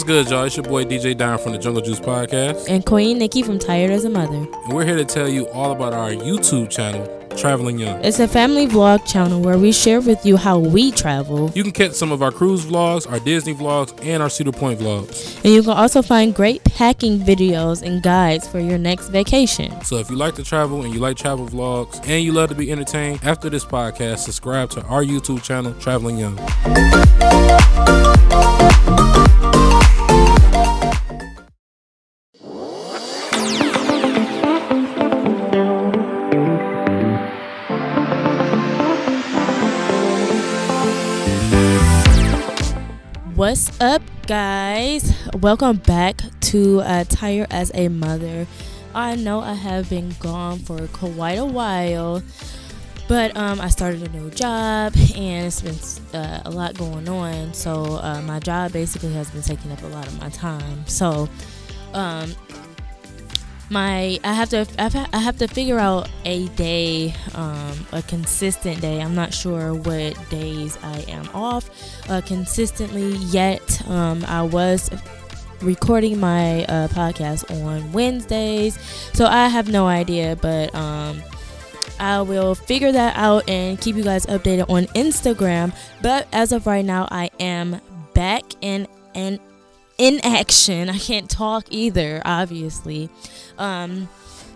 What's good, y'all? It's your boy DJ Don from the Jungle Juice Podcast. And Queen Nikki from Tired as a Mother. And we're here to tell you all about our YouTube channel, Traveling Young. It's a family vlog channel where we share with you how we travel. You can catch some of our cruise vlogs, our Disney vlogs, and our Cedar Point vlogs. And you can also find great packing videos and guides for your next vacation. So if you like to travel and you like travel vlogs and you love to be entertained, after this podcast, subscribe to our YouTube channel, Traveling Young. What's up, guys? Welcome back to uh, Tired as a Mother. I know I have been gone for quite a while, but um, I started a new job and it's been uh, a lot going on. So, uh, my job basically has been taking up a lot of my time. So, um, my I have to I have to figure out a day, um, a consistent day. I'm not sure what days I am off uh, consistently yet. Um, I was recording my uh, podcast on Wednesdays, so I have no idea, but um, I will figure that out and keep you guys updated on Instagram. But as of right now, I am back in and in action. I can't talk either, obviously. Um,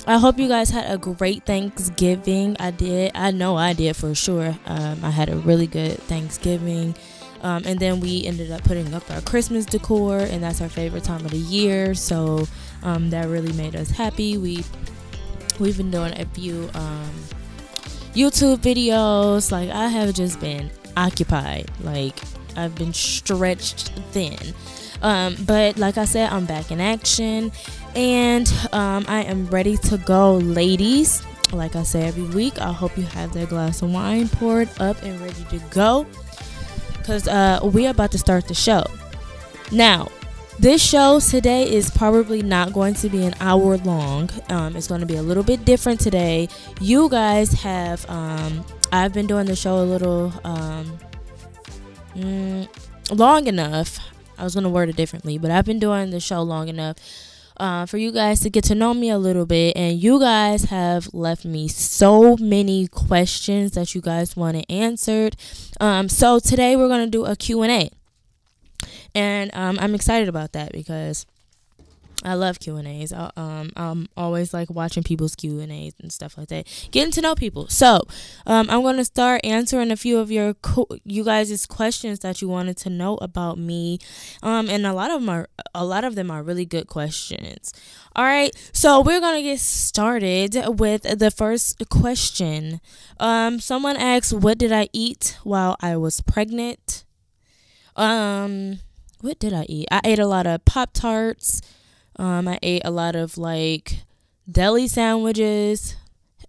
I hope you guys had a great Thanksgiving. I did. I know I did for sure. Um, I had a really good Thanksgiving. Um, and then we ended up putting up our Christmas decor, and that's our favorite time of the year. So um, that really made us happy. We we've been doing a few um, YouTube videos. Like I have just been occupied. Like I've been stretched thin. Um, but like I said, I'm back in action and um, I am ready to go, ladies. Like I say every week, I hope you have that glass of wine poured up and ready to go because uh, we're about to start the show. Now, this show today is probably not going to be an hour long. Um, it's going to be a little bit different today. You guys have, um, I've been doing the show a little um, mm, long enough. I was to word it differently, but I've been doing the show long enough uh, for you guys to get to know me a little bit. And you guys have left me so many questions that you guys wanted answered. Um, so today we're to do a Q&A. And um, I'm excited about that because I love Q and A's. Um, I'm always like watching people's Q and A's and stuff like that, getting to know people. So, um, I'm gonna start answering a few of your co- you guys' questions that you wanted to know about me. Um, and a lot of them are a lot of them are really good questions. All right, so we're gonna get started with the first question. Um, someone asked, "What did I eat while I was pregnant?" Um, what did I eat? I ate a lot of Pop Tarts. Um, I ate a lot of like deli sandwiches.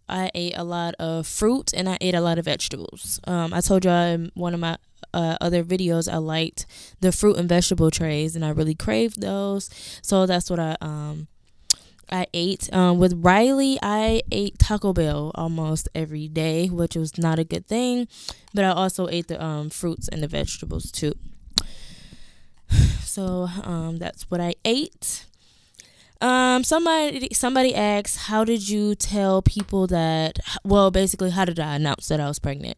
I ate a lot of fruit and I ate a lot of vegetables. Um, I told y'all in one of my uh, other videos I liked the fruit and vegetable trays and I really craved those. So that's what I um I ate. Um, with Riley, I ate Taco Bell almost every day, which was not a good thing. But I also ate the um, fruits and the vegetables too. So um, that's what I ate. Um, somebody somebody asked, how did you tell people that? Well, basically, how did I announce that I was pregnant?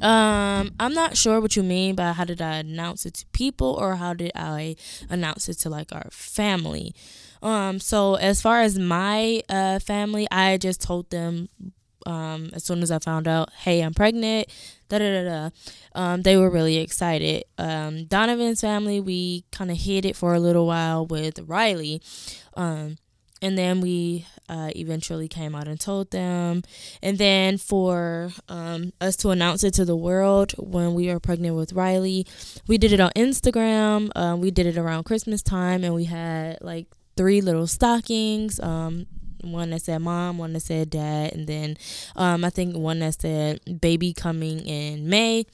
Um, I'm not sure what you mean by how did I announce it to people or how did I announce it to like our family. Um, so as far as my uh family, I just told them um as soon as I found out, hey, I'm pregnant. Da da da da. Um, they were really excited. Um, Donovan's family, we kind of hid it for a little while with Riley. Um, and then we uh, eventually came out and told them. And then for um, us to announce it to the world when we were pregnant with Riley, we did it on Instagram. Um, we did it around Christmas time, and we had like three little stockings. Um, one that said mom, one that said dad, and then um, I think one that said baby coming in May.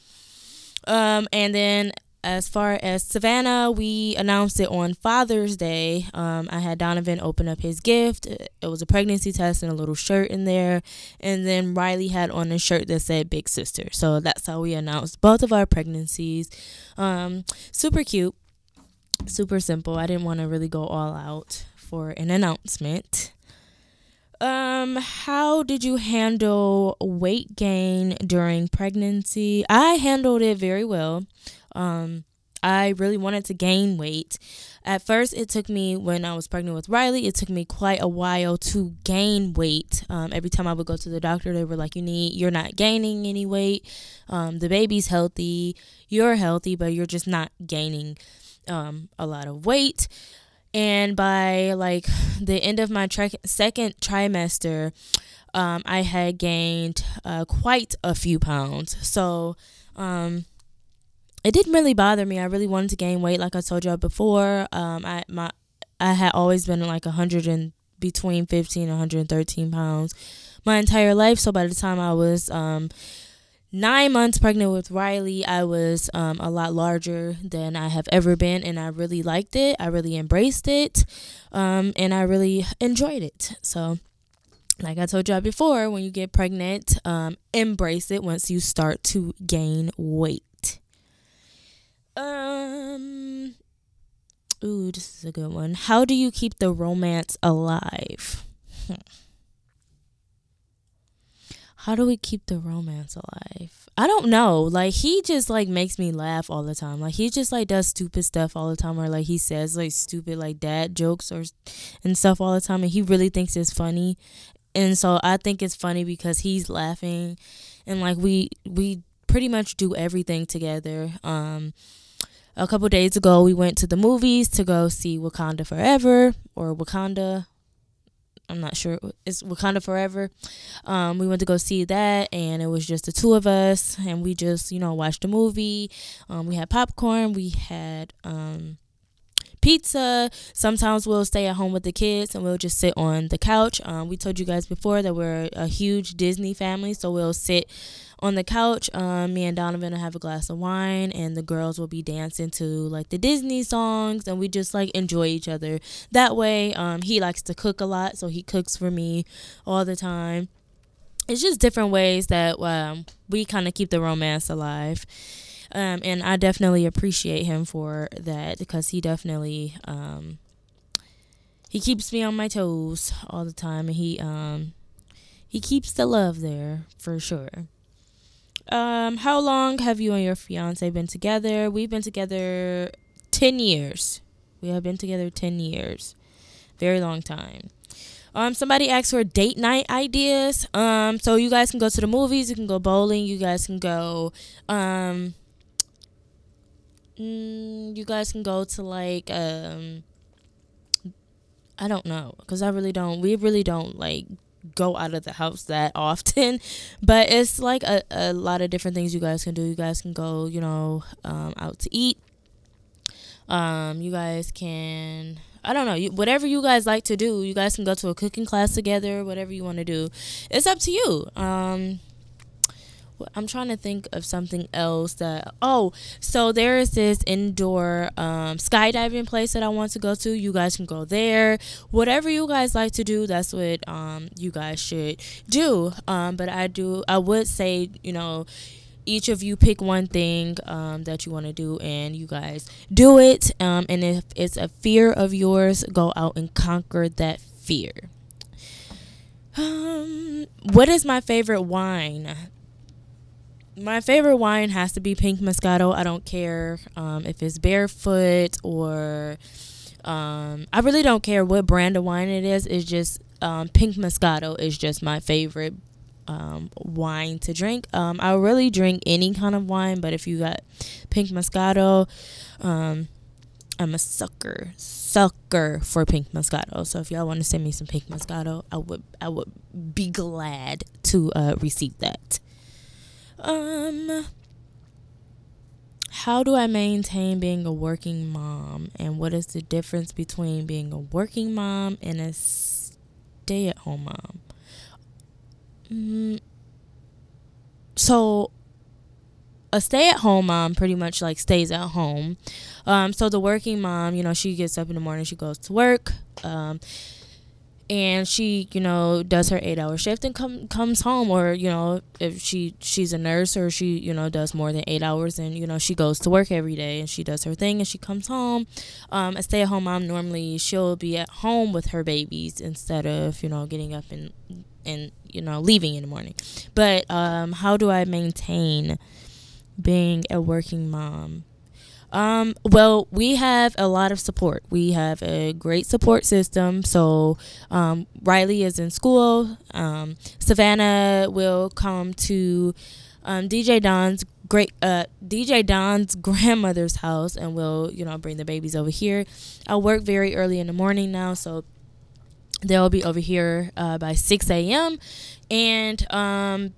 Um, and then as far as Savannah, we announced it on Father's Day. Um, I had Donovan open up his gift. It was a pregnancy test and a little shirt in there. And then Riley had on a shirt that said Big Sister. So that's how we announced both of our pregnancies. Um, super cute. super simple. I didn't want to really go all out for an announcement. Um, how did you handle weight gain during pregnancy? I handled it very well. Um, I really wanted to gain weight. At first, it took me, when I was pregnant with Riley, it took me quite a while to gain weight. Um, every time I would go to the doctor, they were like, You need, you're not gaining any weight. Um, the baby's healthy. You're healthy, but you're just not gaining um, a lot of weight. And by like the end of my tri- second trimester, um, I had gained uh, quite a few pounds. So, um, it didn't really bother me. I really wanted to gain weight, like I told you before. Um, I my I had always been like a hundred and between fifteen and one hundred and thirteen pounds my entire life. So by the time I was um nine months pregnant with Riley, I was um, a lot larger than I have ever been, and I really liked it. I really embraced it, um, and I really enjoyed it. So, like I told y'all before, when you get pregnant, um, embrace it once you start to gain weight. Um. Ooh, this is a good one. How do you keep the romance alive? Hmm. How do we keep the romance alive? I don't know. Like he just like makes me laugh all the time. Like he just like does stupid stuff all the time, or like he says like stupid like dad jokes or and stuff all the time, and he really thinks it's funny. And so I think it's funny because he's laughing, and like we we pretty much do everything together. Um, a couple days ago we went to the movies to go see Wakanda Forever or Wakanda. I'm not sure. It's Wakanda Forever. Um, we went to go see that, and it was just the two of us, and we just you know watched the movie. Um, we had popcorn. We had um, pizza. Sometimes we'll stay at home with the kids and we'll just sit on the couch. Um, we told you guys before that we're a huge Disney family, so we'll sit on the couch. Um, me and Donovan will have a glass of wine, and the girls will be dancing to like the Disney songs, and we just like enjoy each other that way. Um, he likes to cook a lot, so he cooks for me all the time. It's just different ways that um, we kind of keep the romance alive. Um, and I definitely appreciate him for that because he definitely um, he keeps me on my toes all the time, and he um, he keeps the love there for sure. Um, how long have you and your fiance been together? We've been together 10 years. We have been together 10 years. Very long time. Um, somebody asked for date night ideas. Um, so you guys can go to the movies, you can go bowling, you guys can go um mm, you guys can go to like um I don't know cuz I really don't we really don't like go out of the house that often but it's like a, a lot of different things you guys can do. You guys can go you know um, out to eat. Um, you guys can i don't know you, whatever you guys like to do you guys can go to a cooking class together whatever you want to do. It's up to you. Um, I'm trying to think of something else that. Oh, so there is this indoor um, skydiving place that I want to go to. You guys can go there. Whatever you guys like to do, that's what um, you guys should do. Um, but I do. I would say, you know, each of you pick one thing um, that you want to do and you guys do it. Um, and if it's a fear of yours, go out and conquer that fear. Um, what is my favorite wine? My favorite wine has to be pink moscato. I don't care um, if it's barefoot or um, I really don't care what brand of wine it is. It's just um, pink moscato is just my favorite um, wine to drink. Um, I really drink any kind of wine, but if you got pink moscato, um, I'm a sucker, sucker for pink moscato. So if y'all want to send me some pink moscato, I would I would be glad to uh, receive that. Um, how do I maintain being a working mom? And what is the difference between being a working mom and a stay at home mom? Mm, so, a stay at home mom pretty much like stays at home. Um, so, the working mom, you know, she gets up in the morning, she goes to work. Um, and she you know does her eight hour shift and come comes home or you know if she she's a nurse or she you know does more than eight hours and you know she goes to work every day and she does her thing and she comes home. Um, a stay at home mom normally she'll be at home with her babies instead of you know getting up and and you know leaving in the morning. But um, how do i maintain being a working mom um, well, we have a lot of support. We have a great support system. So, um, Riley is in school. Um, Savannah will come to um, DJ Don's great uh, DJ Don's grandmother's house, and we'll you know bring the babies over here. I work very early in the morning now, so they'll be over here uh, by 6 a.m. and um,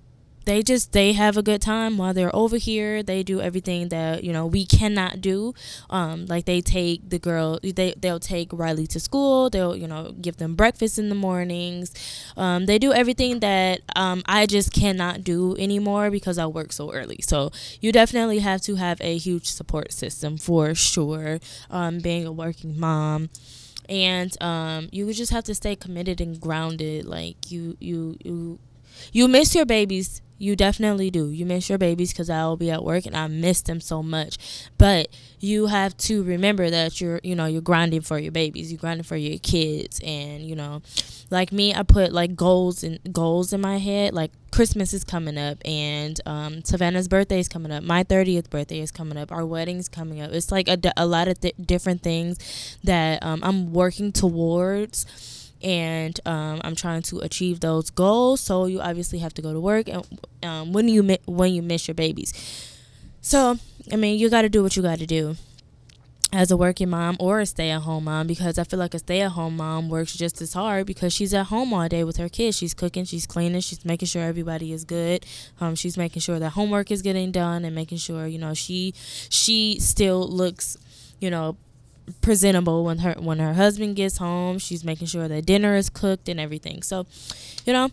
they just they have a good time while they're over here. They do everything that you know we cannot do. Um, like they take the girl they, they'll take riley to school. They'll you know give them breakfast in the mornings. Um, they do everything that um, i just cannot do anymore because i work so early. So you definitely have to have a huge support system for sure um, being a working mom. And um, you just have to stay committed and grounded. Like you you you you miss your babies you definitely do. You miss your babies because I will be at work and I miss them so much. But you have to remember that you're, you know, you're grinding for your babies. You're grinding for your kids, and you know, like me, I put like goals and goals in my head. Like Christmas is coming up, and um, Savannah's birthday is coming up. My thirtieth birthday is coming up. Our wedding's coming up. It's like a, a lot of th- different things that um, I'm working towards and um, I'm trying to achieve those goals. So you obviously have to go to work, and um, when you when you miss your babies, so I mean you got to do what you got to do as a working mom or a stay-at-home mom because I feel like a stay-at-home mom works just as hard because she's at home all day with her kids. She's cooking, she's cleaning, she's making sure everybody is good. Um, she's making sure that homework is getting done and making sure you know she she still looks you know presentable when her when her husband gets home. She's making sure that dinner is cooked and everything. So, you know,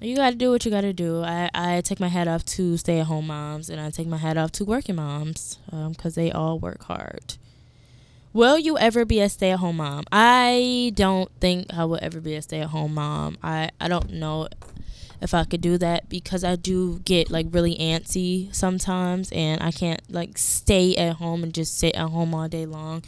you got to do what you got to do. I, I take my hat off to stay at home moms and I take my hat off to working moms because um, they all work hard. Will you ever be a stay at home mom? I don't think I will ever be a stay at home mom. I, I don't know if I could do that because I do get like really antsy sometimes and I can't like stay at home and just sit at home all day long.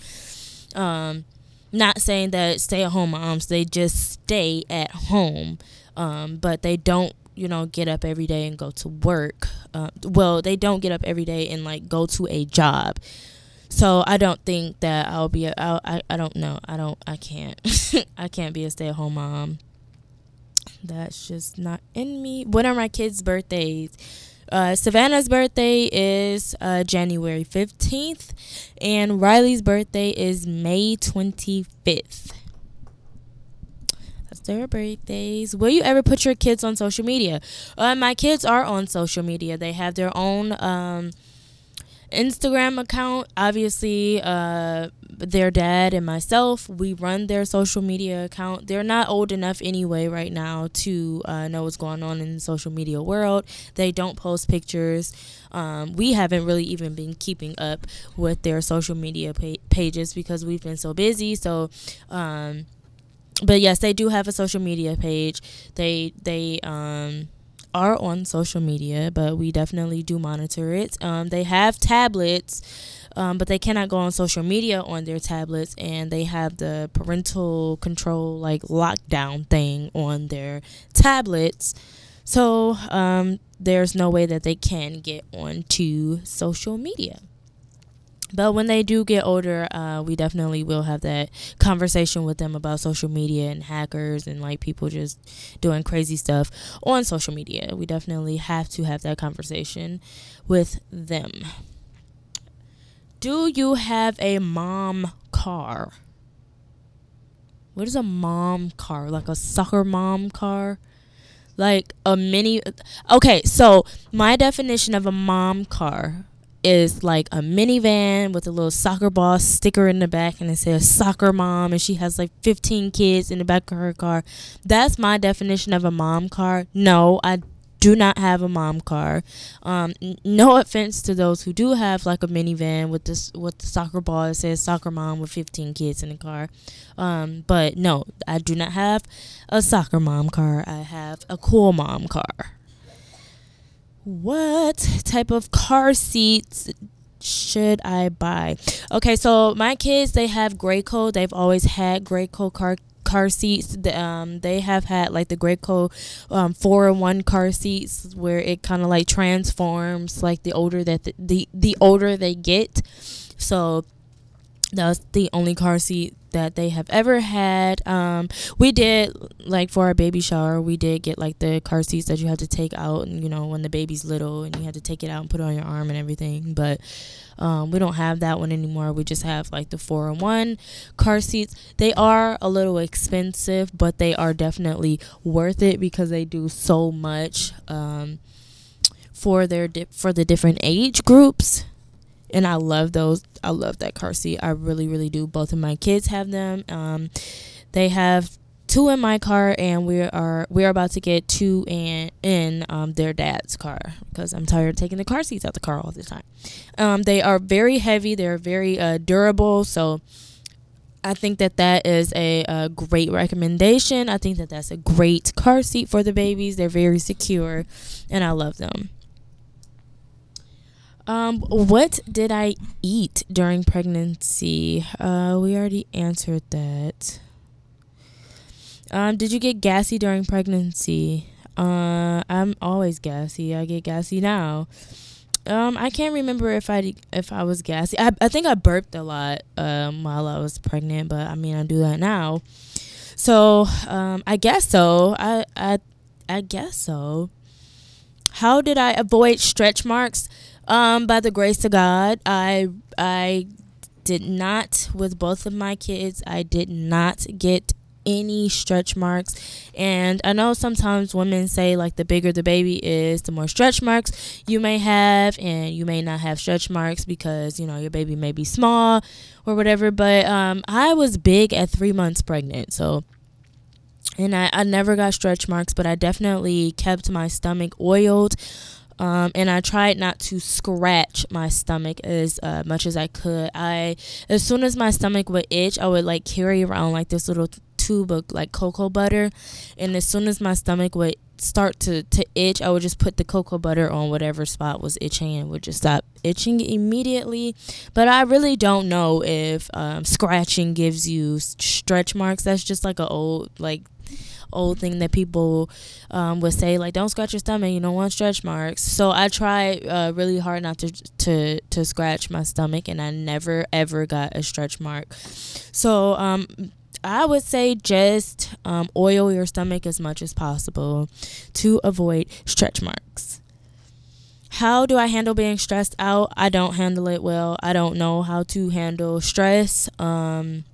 Um, not saying that stay at home moms, they just stay at home, um, but they don't you know get up every day and go to work. Uh, well they don't get up every day and like go to a job. So i don't think that i'll be a, I'll, i i don't know. I don't i can't. I can't be a stay-at-home mom that's just not in me. When are my kids' birthdays? Uh, Savannah's birthday is uh, January 15th, and Riley's birthday is May 25th. That's their birthdays. Will you ever put your kids on social media? Uh, my kids are on social media. They have their own um, Instagram account. Obviously, uh, their dad and myself, we run their social media account. They're not old enough anyway right now to uh, know what's going on in the social media world. They don't post pictures. Um, we haven't really even been keeping up with their social media pa- pages because we've been so busy. So, um, but yes, they do have a social media page. They they um are on social media, but we definitely do monitor it. Um, they have tablets, um, but they cannot go on social media on their tablets, and they have the parental control, like lockdown thing on their tablets. So um, there's no way that they can get onto social media but when they do get older, uh, we definitely will have that conversation with them about social media and hackers and like people just doing crazy stuff on social media. We definitely have to have that conversation with them. Do you have a mom car? What is a mom car? Like a soccer mom car? Like a mini. Okay, so my definition of a mom car is like a minivan with a little soccer ball sticker in the back and it says soccer mom and she has like 15 kids in the back of her car. That's my definition of a mom car. No, I do not have a mom car. Um, no offense to those who do have like a minivan with this with the soccer ball that says soccer mom with 15 kids in the car. Um, but no, I do not have a soccer mom car. I have a cool mom car. What type of car seats should I buy? Okay, so my kids they have Graco. They've always had Graco car car seats. Um, they have had like the Graco um, four in one car seats where it kind of like transforms like the older that the, the the older they get. So that's the only car seat that they have ever had. Um, we did like for our baby shower, we did get like the car seats that you have to take out, and you know when the baby's little and you have to take it out and put it on your arm and everything. But um, we don't have that one anymore. We just have like the four one car seats. They are a little expensive, but they are definitely worth it because they do so much um, for their di- for the different age groups and I love those. I love that car seat. I really, really do. Both of my kids have them. Um, they have two in my car, and we are we're about to get two in in um, their dad's car because I'm tired of taking the car seats out the car all the time. Um, they are very heavy. They're very uh, durable. So. I think that that is a, a great recommendation. I think that that's a great car seat for the babies. They're very secure, and I love them. Um, what did I eat during pregnancy? Uh, we already answered that. Um, did you get gassy during pregnancy? Uh, I'm always gassy. I get gassy now. Um, I can't remember if I if I was gassy. I I think I burped a lot um while I was pregnant, but I mean I do that now. So um, I guess so. I I I guess so. How did I avoid stretch marks? Um, by the grace of God, I I did not with both of my kids. I did not get any stretch marks and i know sometimes women say like the bigger the baby is the more stretch marks you may have and you may not have stretch marks because you know your baby may be small or whatever but um, i was big at three months pregnant so and I, I never got stretch marks but i definitely kept my stomach oiled um, and I tried not to scratch my stomach as uh, much as I could. I, as soon as my stomach would itch, I would like carry around like this little tube of like cocoa butter, and as soon as my stomach would start to, to itch, I would just put the cocoa butter on whatever spot was itching and would just stop itching immediately. But I really don't know if um, scratching gives you stretch marks. That's just like an old like old thing that people um, would say like don't scratch your stomach you don't want stretch marks so i try uh, really hard not to to to scratch my stomach and i never ever got a stretch mark so um I would say just um, oil your stomach as much as possible to avoid stretch marks. How do I handle being stressed out? I don't handle it well. I don't know how to handle stress. Um,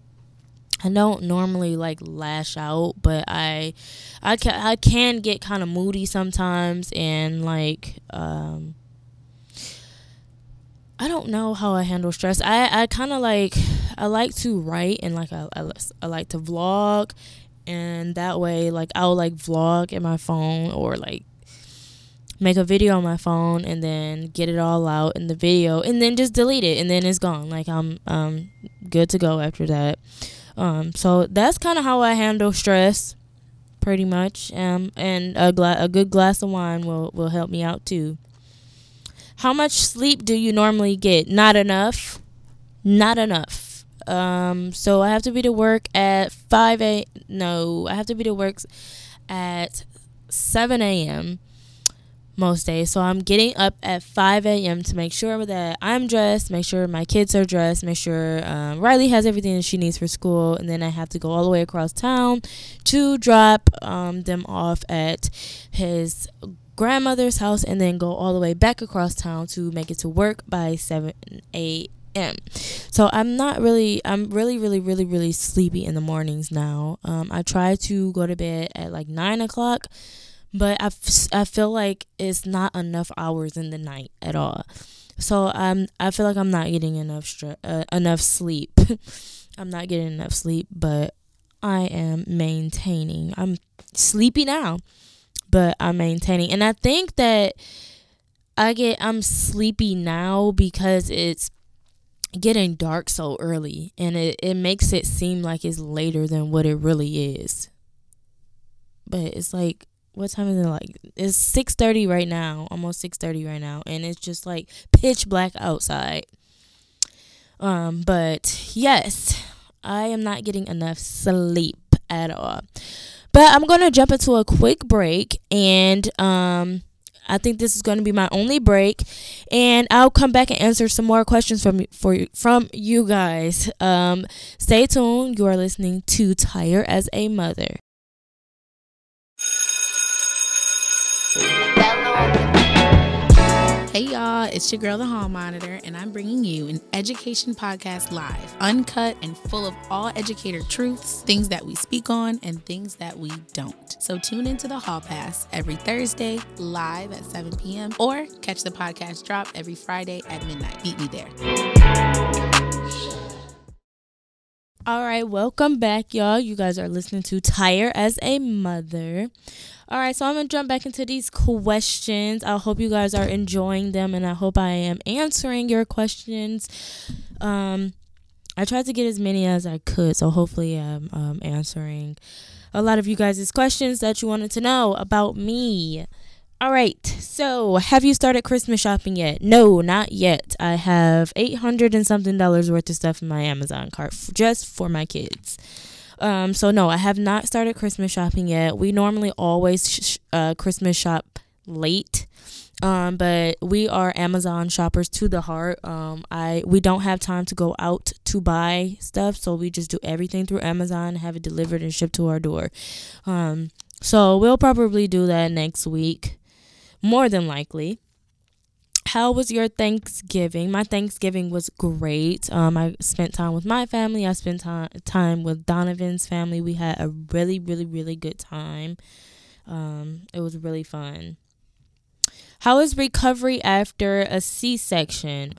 I don't normally like lash out, but I I can I can get kind of moody sometimes and like um I don't know how I handle stress. I I kind of like I like to write and like I, I I like to vlog and that way like I'll like vlog in my phone or like make a video on my phone and then get it all out in the video and then just delete it and then it's gone. Like I'm um good to go after that. Um, so that's kind of how I handle stress, pretty much. Um, and a gla- a good glass of wine will will help me out too. How much sleep do you normally get? Not enough. Not enough. Um, so I have to be to work at five a. No, I have to be to work at seven a.m most days. So I'm getting up at 5 a.m. to make sure that I'm dressed, make sure my kids are dressed, make sure um, Riley has everything that she needs for school, and then I have to go all the way across town to drop um, them off at his grandmother's house and then go all the way back across town to make it to work by 7 a.m. So I'm not really, I'm really, really, really, really sleepy in the mornings now. Um, I try to go to bed at like 9 o'clock but I, f- I feel like it's not enough hours in the night at all. So I'm I feel like I'm not getting enough stre- uh, enough sleep. I'm not getting enough sleep, but I am maintaining. I'm sleepy now, but I'm maintaining. And I think that I get I'm sleepy now because it's getting dark so early and it, it makes it seem like it's later than what it really is. But it's like what time is it like it's 6:30 right now, almost 6:30 right now and it's just like pitch black outside. Um but yes, I am not getting enough sleep at all. But I'm to jump into a quick break and um I think this is going to be my only break, and I'll come back and answer some more questions from for from you guys. Um, stay tuned. You are listening to Tired as a Mother. Hey y'all, it's your girl, the Hall Monitor, and I'm bringing you an education podcast live, uncut and full of all educator truths, things that we speak on, and things that we don't. So tune into the Hall Pass every Thursday live at 7 p.m. or catch the podcast drop every Friday at midnight. Meet me there. All right, welcome back, y'all. You guys are listening to Tired as a Mother. All right, so I'm going to jump back into these questions. I hope you guys are enjoying them and I hope I am answering your questions. Um, I tried to get as many as I could, so hopefully I'm um, answering a lot of you guys' questions that you wanted to know about me. All right, so have you started Christmas shopping yet? No, not yet. I have 800 and something dollars worth of stuff in my Amazon cart f- just for my kids. Um, so no, I have not started Christmas shopping yet. We normally always sh- uh, Christmas shop late. Um, but we are Amazon shoppers to the heart. Um, I we don't have time to go out to buy stuff, so we just do everything through Amazon, have it delivered and shipped to our door. Um, so we'll probably do that next week, more than likely how was your Thanksgiving? My Thanksgiving was great. Um, I spent time with my family. I spent time time with Donovan's family. We had a really, really, really good time. Um, it was really fun. How is recovery after a C section?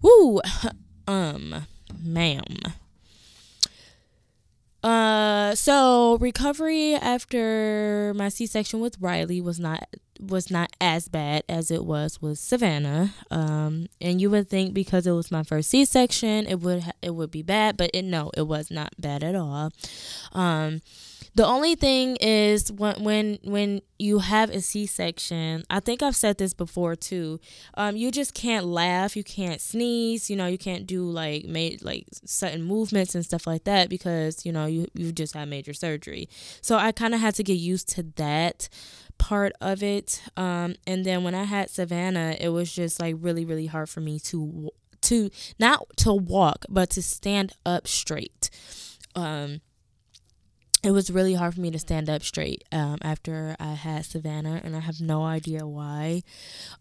Woo, um, ma'am. Uh, so recovery after my C-section with Riley was not was not as bad as it was with Savannah. Um, and you would think because it was my first C-section, it would ha- it would be bad, but it no, it was not bad at all. Um, the only thing is when when when you have a C-section, I think I've said this before too. Um, you just can't laugh, you can't sneeze, you know, you can't do like made like certain movements and stuff like that because you know you you just had major surgery. So I kind of had to get used to that part of it. Um, and then when I had Savannah, it was just like really really hard for me to to not to walk, but to stand up straight. Um it was really hard for me to stand up straight um, after I had Savannah, and I have no idea why.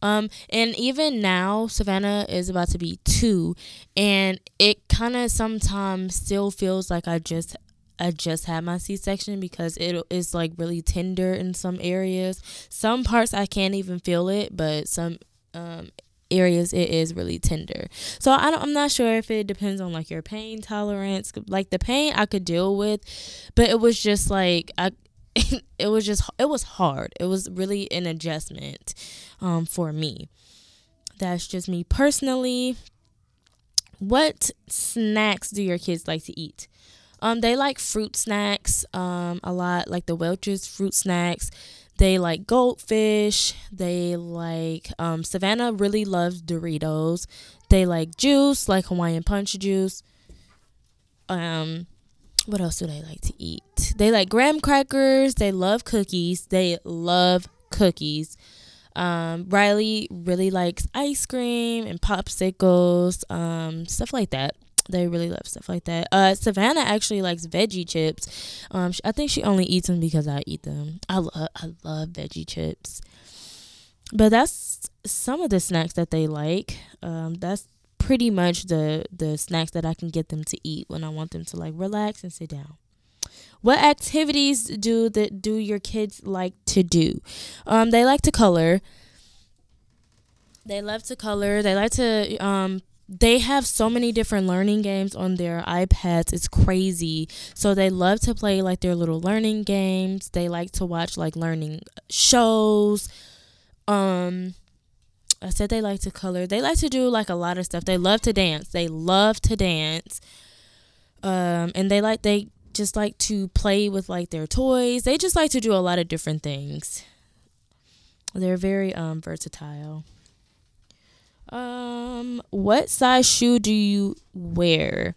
Um, and even now, Savannah is about to be two, and it kind of sometimes still feels like I just I just had my C section because it is like really tender in some areas. Some parts I can't even feel it, but some um, areas it is really tender. So I don't, I'm not sure if it depends on like your pain tolerance. Like the pain I could deal with, but it was just like I it was just it was hard. It was really an adjustment um for me. That's just me personally. What snacks do your kids like to eat? Um, they like fruit snacks um, a lot, like the Welch's fruit snacks. They like goldfish. They like um, Savannah really loves Doritos. They like juice, like Hawaiian punch juice. Um, what else do they like to eat? They like graham crackers. They love cookies. They love cookies. Um, Riley really likes ice cream and popsicles, um, stuff like that. They really love stuff like that. Uh, Savannah actually likes veggie chips. Um, I think she only eats them because I eat them. I love I love veggie chips. But that's some of the snacks that they like. Um, that's pretty much the the snacks that I can get them to eat when I want them to like relax and sit down. What activities do the do your kids like to do? Um, they like to color. They love to color. They like to um they have so many different learning games on their iPads. It's crazy. So they love to play like their little learning games. They like to watch like learning shows. Um I said they like to color. They like to do like a lot of stuff. They love to dance. They love to dance. Um and they like they just like to play with like their toys. They just like to do a lot of different things. They're very um versatile. Um, what size shoe do you wear?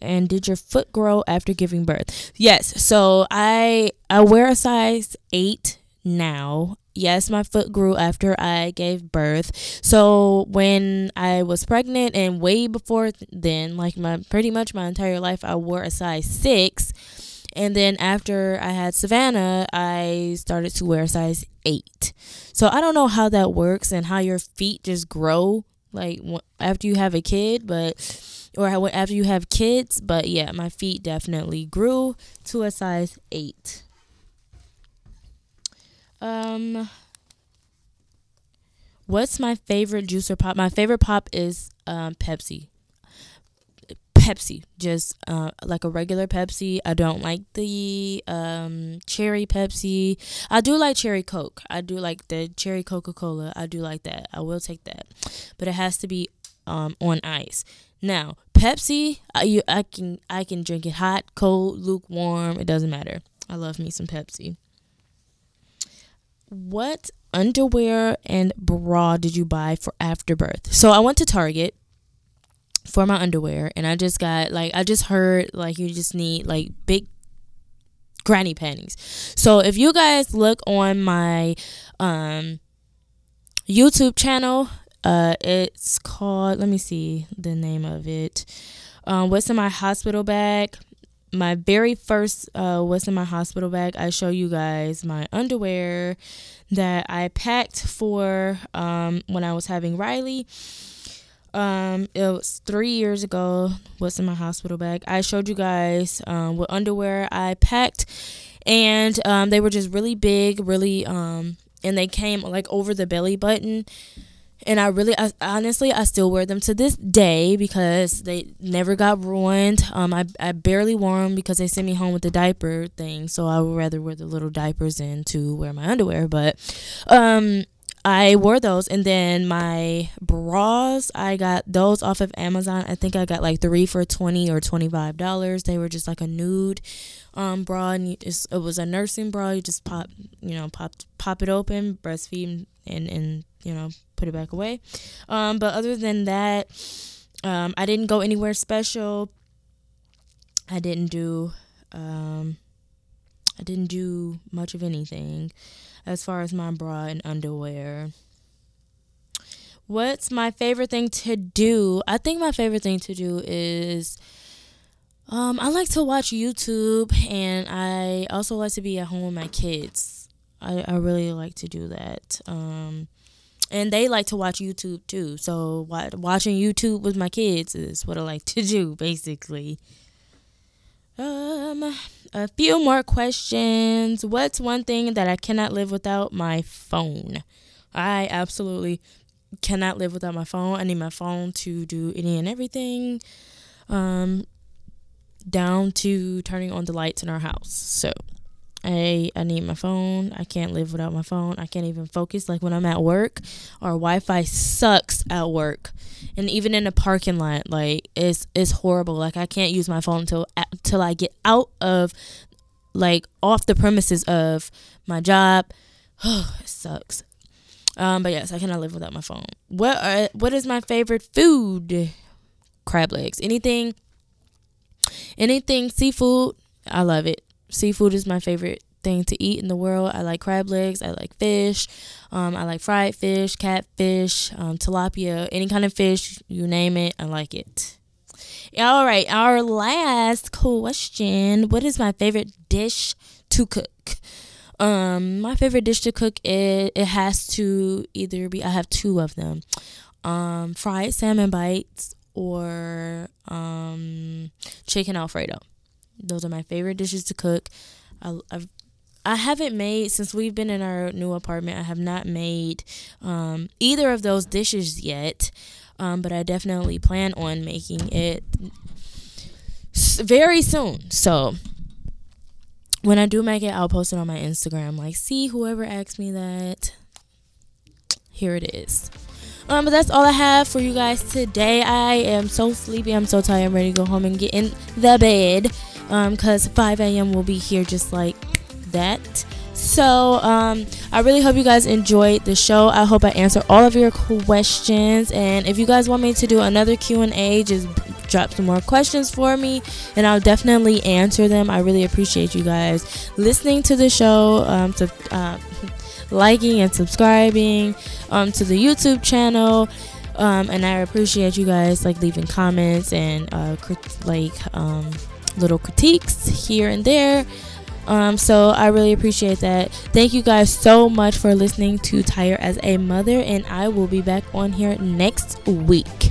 And did your foot grow after giving birth? Yes. So I I wear a size 8 now. Yes, my foot grew after I gave birth. So when I was pregnant and way before then, like my pretty much my entire life I wore a size 6 and then after I had Savannah, I started to wear size 8. So I don't know how that works and how your feet just grow like after you have a kid, but or after you have kids, but yeah, my feet definitely grew to a size 8. Um What's my favorite juice or pop? My favorite pop is um, Pepsi. Pepsi, just uh, like a regular Pepsi. I don't like the um, cherry Pepsi. I do like cherry Coke. I do like the cherry Coca Cola. I do like that. I will take that, but it has to be um, on ice. Now Pepsi, I, you, I can I can drink it hot, cold, lukewarm. It doesn't matter. I love me some Pepsi. What underwear and bra did you buy for afterbirth? So I went to Target for my underwear and I just got like I just heard like you just need like big granny panties. So if you guys look on my um YouTube channel, uh it's called let me see the name of it. Um what's in my hospital bag? My very first uh what's in my hospital bag, I show you guys my underwear that I packed for um when I was having Riley um it was three years ago what's in my hospital bag i showed you guys um what underwear i packed and um they were just really big really um and they came like over the belly button and I really, I, honestly, I still wear them to this day because they never got ruined. Um, I, I barely wore them because they sent me home with the diaper thing, so I would rather wear the little diapers than to wear my underwear. But, um, I wore those and then my bras, I got those off of Amazon. I think I got like three for 20 or $25. They were just like a nude um, bra and it was a nursing bra. You just pop, you know, pop, pop it open, breastfeed and, and, you know, put it back away. Um, but other than that, um, I didn't go anywhere special. I didn't do, um, I didn't do much of anything as far as my bra and underwear. What's my favorite thing to do? I think my favorite thing to do is um, I like to watch YouTube and I also like to be at home with my kids. I, I really like to do that. Um, and they like to watch YouTube too. So watching YouTube with my kids is what I like to do basically. Um, a few more questions. What's one thing that I cannot live without? My phone. I absolutely cannot live without my phone. I need my phone to do any and everything. Um, down to turning on the lights in our house. So, I I need my phone. I can't live without my phone. I can't even focus. Like when I'm at work. Our Wi-Fi sucks at work. And even in a parking lot like it's it's horrible. Like i can't use my phone until until i get out of like off the premises of my job. Oh it sucks. Um but yes i cannot live without my phone. What are, what is my favorite food? Crab legs. Anything anything seafood? I love it seafood is my favorite thing to eat in the world. I like crab legs. I like fish. Um, I like fried fish, catfish, um, tilapia, any kind of fish, you name it. I like it. All right, our last question. What is my favorite dish to cook? Um, my favorite dish to cook it it has to either be I have two of them. Um, fried salmon bites or um chicken alfredo. Those are my favorite dishes to cook. I, I've I haven't made since we've been in our new apartment. I have not made um, either of those dishes yet. Um, but I definitely plan on making it very soon. So when I do make it, I'll post it on my Instagram. Like, see, whoever asked me that, here it is. Um, but that's all I have for you guys today. I am so sleepy. I'm so tired. I'm ready to go home and get in the bed. Um, cause 5 a.m. will be here just like that. So um, I really hope you guys enjoyed the show. I hope I answered all of your questions. And if you guys want me to do another Q&A, just drop some more questions for me and I'll definitely answer them. I really appreciate you guys listening to the show, um, to, uh, liking and subscribing um, to the YouTube channel. Um, and I appreciate you guys like leaving comments and uh, like um, little critiques here and there. Um, so I really appreciate that. Thank you guys so much for listening to Tired as a Mother, and I will be back on here next week.